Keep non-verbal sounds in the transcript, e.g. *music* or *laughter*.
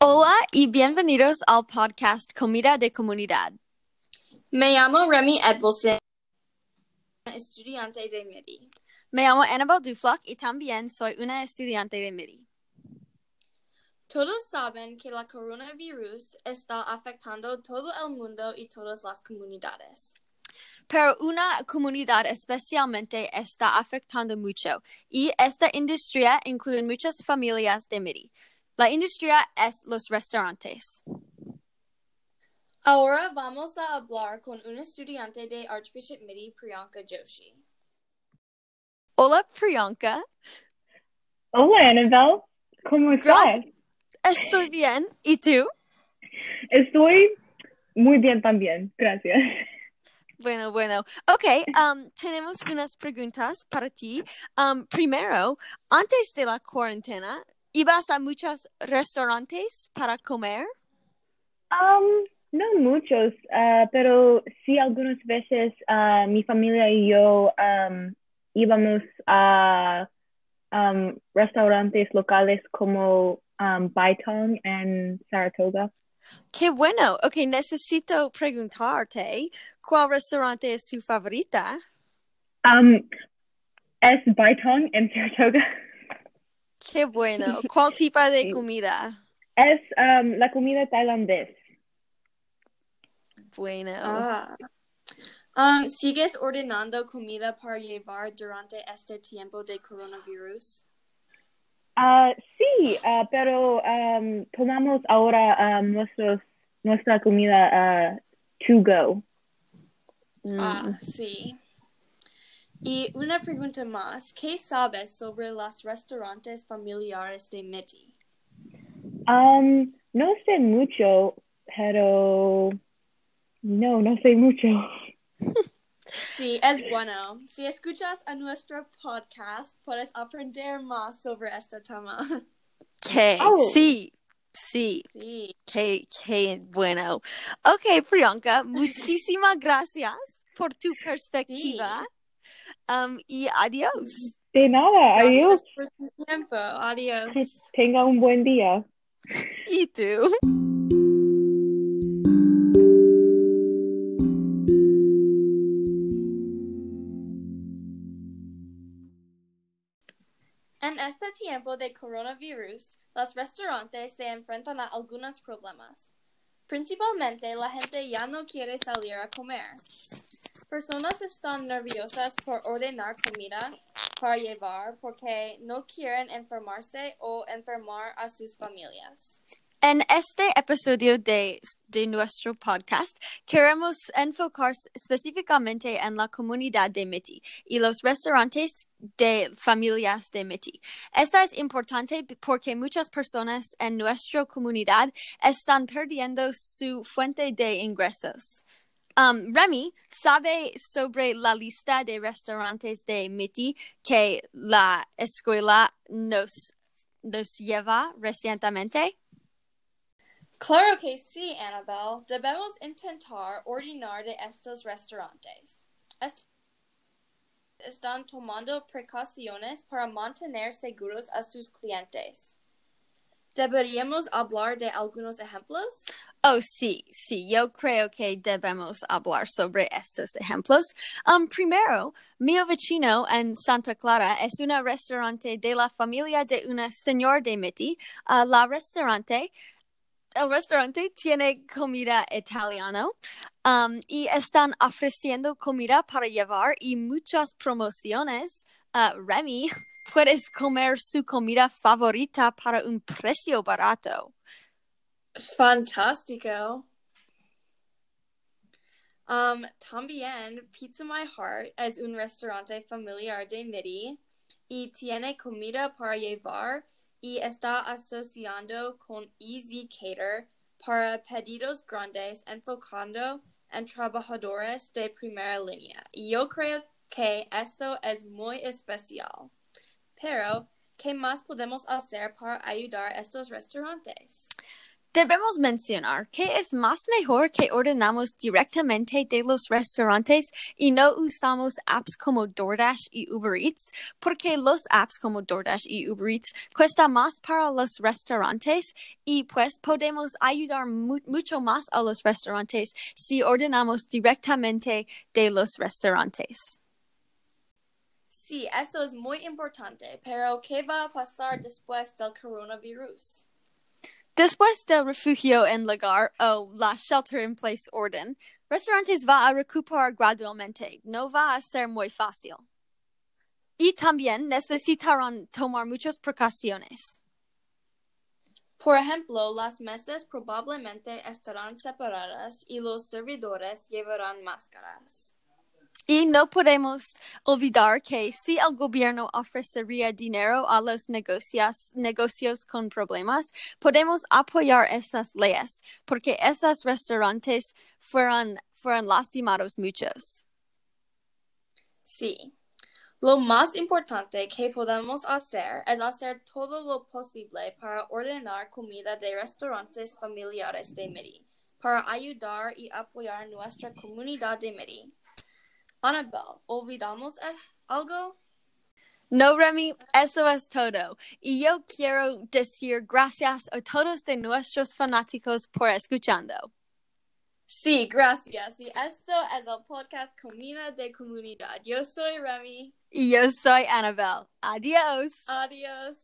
Hola y bienvenidos al podcast Comida de Comunidad. Me llamo Remy Edvilson, estudiante de MIDI. Me llamo Annabelle Duflock y también soy una estudiante de MIDI. Todos saben que la coronavirus está afectando todo el mundo y todas las comunidades. Pero una comunidad especialmente está afectando mucho y esta industria incluye muchas familias de MIDI. La industria es los restaurantes. Ahora vamos a hablar con un estudiante de Archbishop MIDI, Priyanka Joshi. Hola Priyanka. Hola Annabelle, ¿cómo estás? Estoy bien. ¿Y tú? Estoy muy bien también, gracias. Bueno, bueno. Ok, um, tenemos unas preguntas para ti. Um, primero, antes de la cuarentena, ¿ibas a muchos restaurantes para comer? Um, no muchos, ah, pero sí algunas veces ah, mi familia y yo um, íbamos a um, restaurantes locales como um, Baitong en Saratoga. Qué bueno. Ok, necesito preguntarte, ¿cuál restaurante es tu favorita? Um, es Baitong en Saratoga. *laughs* Qué bueno. ¿Cuál tipo de *laughs* comida? Es um, la comida tailandés. Bueno. Ah. Um, ¿Sigues ordenando comida para llevar durante este tiempo de coronavirus? Ah, sí, ah, pero um, tomamos ahora um, nuestros, nuestra comida ah, to go. Mm. Ah, sí. Y una pregunta más. ¿Qué sabes sobre los restaurantes familiares de MIDI? Um, no sé mucho, pero no, no sé mucho. Sí, es bueno. Si escuchas a nuestro podcast, puedes aprender más sobre este tema. ¿Qué? Oh. Sí, sí. Sí. Qué, qué bueno. Ok, Priyanka, muchísimas gracias por tu perspectiva. Um, y adiós. De nada, adiós. Gracias por tu tiempo. Adiós. Que tenga un buen día. ¿Y tú? En este tiempo de coronavirus, los restaurantes se enfrentan a algunos problemas. Principalmente, la gente ya no quiere salir a comer. Personas están nerviosas por ordenar comida para llevar porque no quieren enfermarse o enfermar a sus familias. En este episodio de, de nuestro podcast, queremos enfocar específicamente en la comunidad de Miti y los restaurantes de familias de Miti. Esta es importante porque muchas personas en nuestra comunidad están perdiendo su fuente de ingresos. Um, Remy, ¿sabe sobre la lista de restaurantes de Miti que la escuela nos, nos lleva recientemente? Claro que sí, Annabelle. Debemos intentar ordenar de estos restaurantes. Est- están tomando precauciones para mantener seguros a sus clientes. ¿Deberíamos hablar de algunos ejemplos? Oh, sí, sí, yo creo que debemos hablar sobre estos ejemplos. Um, primero, mi vecino en Santa Clara es un restaurante de la familia de una señora de Miti. Uh, la restaurante, el restaurante tiene comida italiana um, y están ofreciendo comida para llevar y muchas promociones. Uh, Remy, *laughs* puedes comer su comida favorita para un precio barato. Fantástico. Um, también Pizza My Heart es un restaurante familiar de Midi y tiene comida para llevar y está asociando con Easy Cater para pedidos grandes enfocando en trabajadores de primera línea. Yo creo que esto es muy especial. Pero, ¿qué más podemos hacer para ayudar a estos restaurantes? Debemos mencionar que es más mejor que ordenamos directamente de los restaurantes y no usamos apps como DoorDash y Uber Eats, porque los apps como DoorDash y Uber Eats cuesta más para los restaurantes y pues podemos ayudar mu mucho más a los restaurantes si ordenamos directamente de los restaurantes. Sí, eso es muy importante, pero ¿qué va a pasar después del coronavirus? Después del refugio en lugar o la shelter in place orden, restaurantes va a recuperar gradualmente, no va a ser muy fácil. Y también necesitarán tomar muchas precauciones. Por ejemplo, las mesas probablemente estarán separadas y los servidores llevarán máscaras. Y no podemos olvidar que si el gobierno ofrecería dinero a los negocios, negocios con problemas, podemos apoyar esas leyes, porque esos restaurantes fueron, lastimados muchos. Sí. Lo más importante que podemos hacer es hacer todo lo posible para ordenar comida de restaurantes familiares de Midi, para ayudar y apoyar nuestra comunidad de Midi. Annabelle, ¿olvidamos es algo? No, Remy, eso es todo. Y yo quiero decir gracias a todos de nuestros fanáticos por escuchando. Sí, gracias. Y esto es el podcast Comida de Comunidad. Yo soy Remy. Y yo soy Annabelle. Adiós. Adiós.